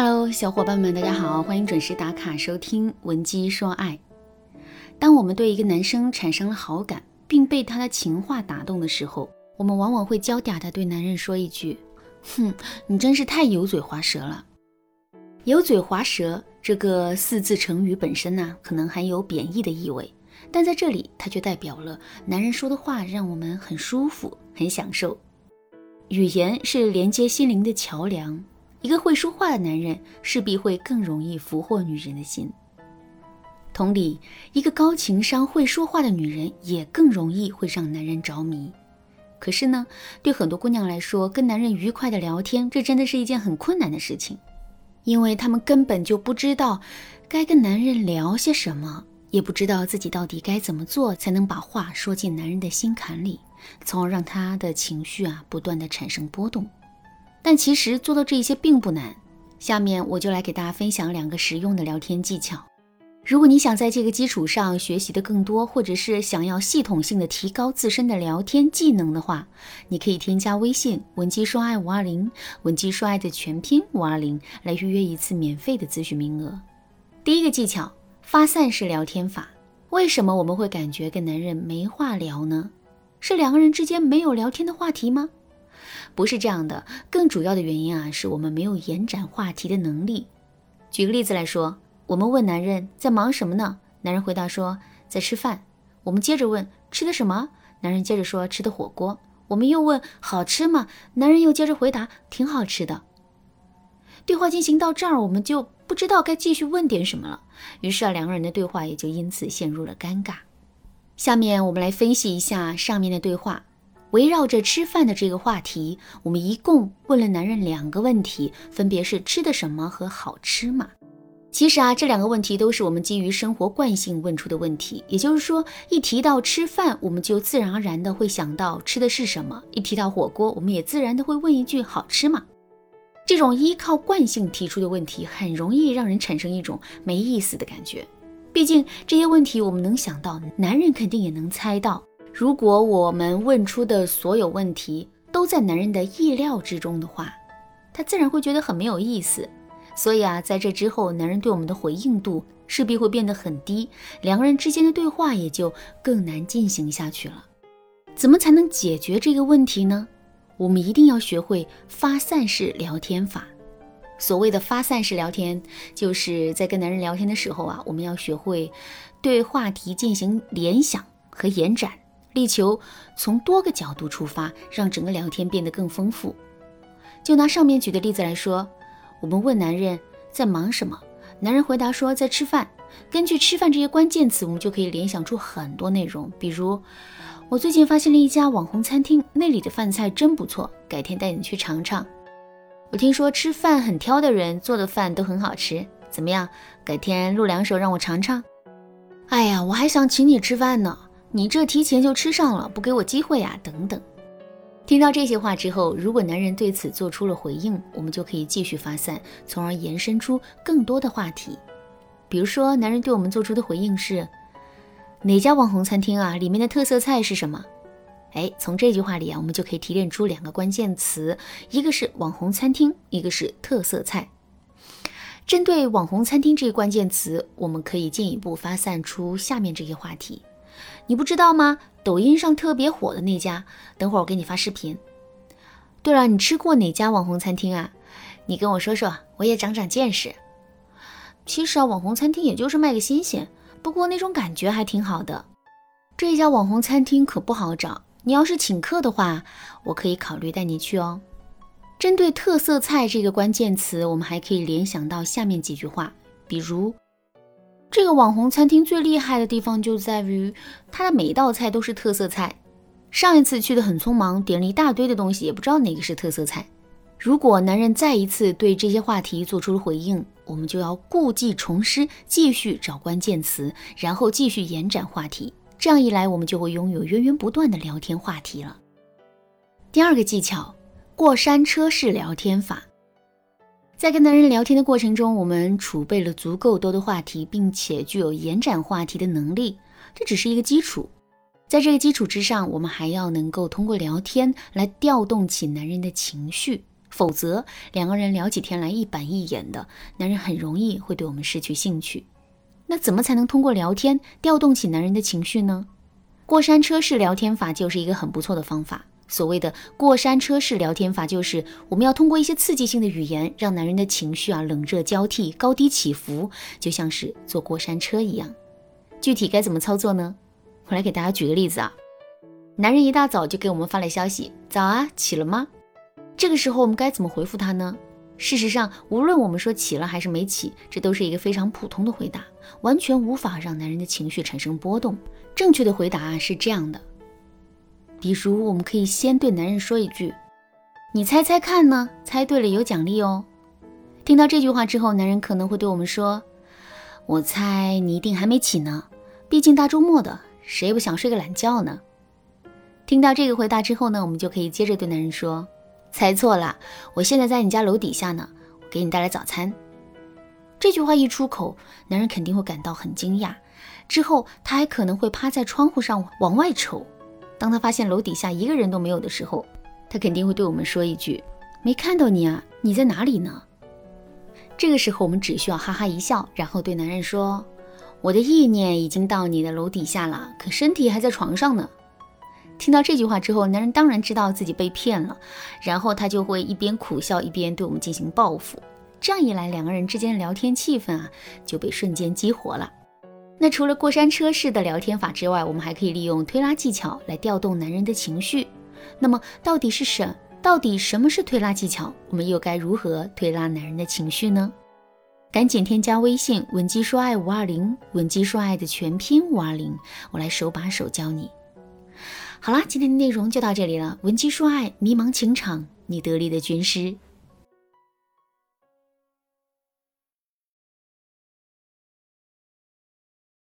Hello，小伙伴们，大家好，欢迎准时打卡收听《文姬说爱》。当我们对一个男生产生了好感，并被他的情话打动的时候，我们往往会娇嗲的对男人说一句：“哼，你真是太油嘴滑舌了。”油嘴滑舌这个四字成语本身呢，可能含有贬义的意味，但在这里，它却代表了男人说的话让我们很舒服、很享受。语言是连接心灵的桥梁。一个会说话的男人势必会更容易俘获女人的心。同理，一个高情商会说话的女人也更容易会让男人着迷。可是呢，对很多姑娘来说，跟男人愉快的聊天，这真的是一件很困难的事情，因为她们根本就不知道该跟男人聊些什么，也不知道自己到底该怎么做才能把话说进男人的心坎里，从而让他的情绪啊不断的产生波动。但其实做到这些并不难，下面我就来给大家分享两个实用的聊天技巧。如果你想在这个基础上学习的更多，或者是想要系统性的提高自身的聊天技能的话，你可以添加微信文姬说爱五二零，文姬说爱的全拼五二零来预约一次免费的咨询名额。第一个技巧，发散式聊天法。为什么我们会感觉跟男人没话聊呢？是两个人之间没有聊天的话题吗？不是这样的，更主要的原因啊，是我们没有延展话题的能力。举个例子来说，我们问男人在忙什么呢？男人回答说在吃饭。我们接着问吃的什么？男人接着说吃的火锅。我们又问好吃吗？男人又接着回答挺好吃的。对话进行到这儿，我们就不知道该继续问点什么了。于是啊，两个人的对话也就因此陷入了尴尬。下面我们来分析一下上面的对话。围绕着吃饭的这个话题，我们一共问了男人两个问题，分别是吃的什么和好吃吗？其实啊，这两个问题都是我们基于生活惯性问出的问题。也就是说，一提到吃饭，我们就自然而然的会想到吃的是什么；一提到火锅，我们也自然的会问一句好吃吗？这种依靠惯性提出的问题，很容易让人产生一种没意思的感觉。毕竟这些问题我们能想到，男人肯定也能猜到。如果我们问出的所有问题都在男人的意料之中的话，他自然会觉得很没有意思。所以啊，在这之后，男人对我们的回应度势必会变得很低，两个人之间的对话也就更难进行下去了。怎么才能解决这个问题呢？我们一定要学会发散式聊天法。所谓的发散式聊天，就是在跟男人聊天的时候啊，我们要学会对话题进行联想和延展。力求从多个角度出发，让整个聊天变得更丰富。就拿上面举的例子来说，我们问男人在忙什么，男人回答说在吃饭。根据“吃饭”这些关键词，我们就可以联想出很多内容。比如，我最近发现了一家网红餐厅，那里的饭菜真不错，改天带你去尝尝。我听说吃饭很挑的人做的饭都很好吃，怎么样？改天露两手让我尝尝。哎呀，我还想请你吃饭呢。你这提前就吃上了，不给我机会啊！等等。听到这些话之后，如果男人对此做出了回应，我们就可以继续发散，从而延伸出更多的话题。比如说，男人对我们做出的回应是：哪家网红餐厅啊？里面的特色菜是什么？哎，从这句话里啊，我们就可以提炼出两个关键词，一个是网红餐厅，一个是特色菜。针对网红餐厅这个关键词，我们可以进一步发散出下面这些话题。你不知道吗？抖音上特别火的那家，等会儿我给你发视频。对了，你吃过哪家网红餐厅啊？你跟我说说，我也长长见识。其实啊，网红餐厅也就是卖个新鲜，不过那种感觉还挺好的。这家网红餐厅可不好找，你要是请客的话，我可以考虑带你去哦。针对特色菜这个关键词，我们还可以联想到下面几句话，比如。这个网红餐厅最厉害的地方就在于，它的每一道菜都是特色菜。上一次去的很匆忙，点了一大堆的东西，也不知道哪个是特色菜。如果男人再一次对这些话题做出了回应，我们就要故技重施，继续找关键词，然后继续延展话题。这样一来，我们就会拥有源源不断的聊天话题了。第二个技巧，过山车式聊天法。在跟男人聊天的过程中，我们储备了足够多的话题，并且具有延展话题的能力。这只是一个基础，在这个基础之上，我们还要能够通过聊天来调动起男人的情绪。否则两个人聊起天来一板一眼的，男人很容易会对我们失去兴趣。那怎么才能通过聊天调动起男人的情绪呢？过山车式聊天法就是一个很不错的方法。所谓的过山车式聊天法，就是我们要通过一些刺激性的语言，让男人的情绪啊冷热交替、高低起伏，就像是坐过山车一样。具体该怎么操作呢？我来给大家举个例子啊。男人一大早就给我们发来消息：“早啊，起了吗？”这个时候我们该怎么回复他呢？事实上，无论我们说起了还是没起，这都是一个非常普通的回答，完全无法让男人的情绪产生波动。正确的回答是这样的。比如，我们可以先对男人说一句：“你猜猜看呢？猜对了有奖励哦。”听到这句话之后，男人可能会对我们说：“我猜你一定还没起呢，毕竟大周末的，谁不想睡个懒觉呢？”听到这个回答之后呢，我们就可以接着对男人说：“猜错了，我现在在你家楼底下呢，我给你带来早餐。”这句话一出口，男人肯定会感到很惊讶，之后他还可能会趴在窗户上往外瞅。当他发现楼底下一个人都没有的时候，他肯定会对我们说一句：“没看到你啊，你在哪里呢？”这个时候，我们只需要哈哈一笑，然后对男人说：“我的意念已经到你的楼底下了，可身体还在床上呢。”听到这句话之后，男人当然知道自己被骗了，然后他就会一边苦笑一边对我们进行报复。这样一来，两个人之间的聊天气氛啊就被瞬间激活了。那除了过山车式的聊天法之外，我们还可以利用推拉技巧来调动男人的情绪。那么，到底是什？到底什么是推拉技巧？我们又该如何推拉男人的情绪呢？赶紧添加微信文姬说爱五二零，文姬说爱的全拼五二零，我来手把手教你。好啦，今天的内容就到这里了。文姬说爱，迷茫情场，你得力的军师。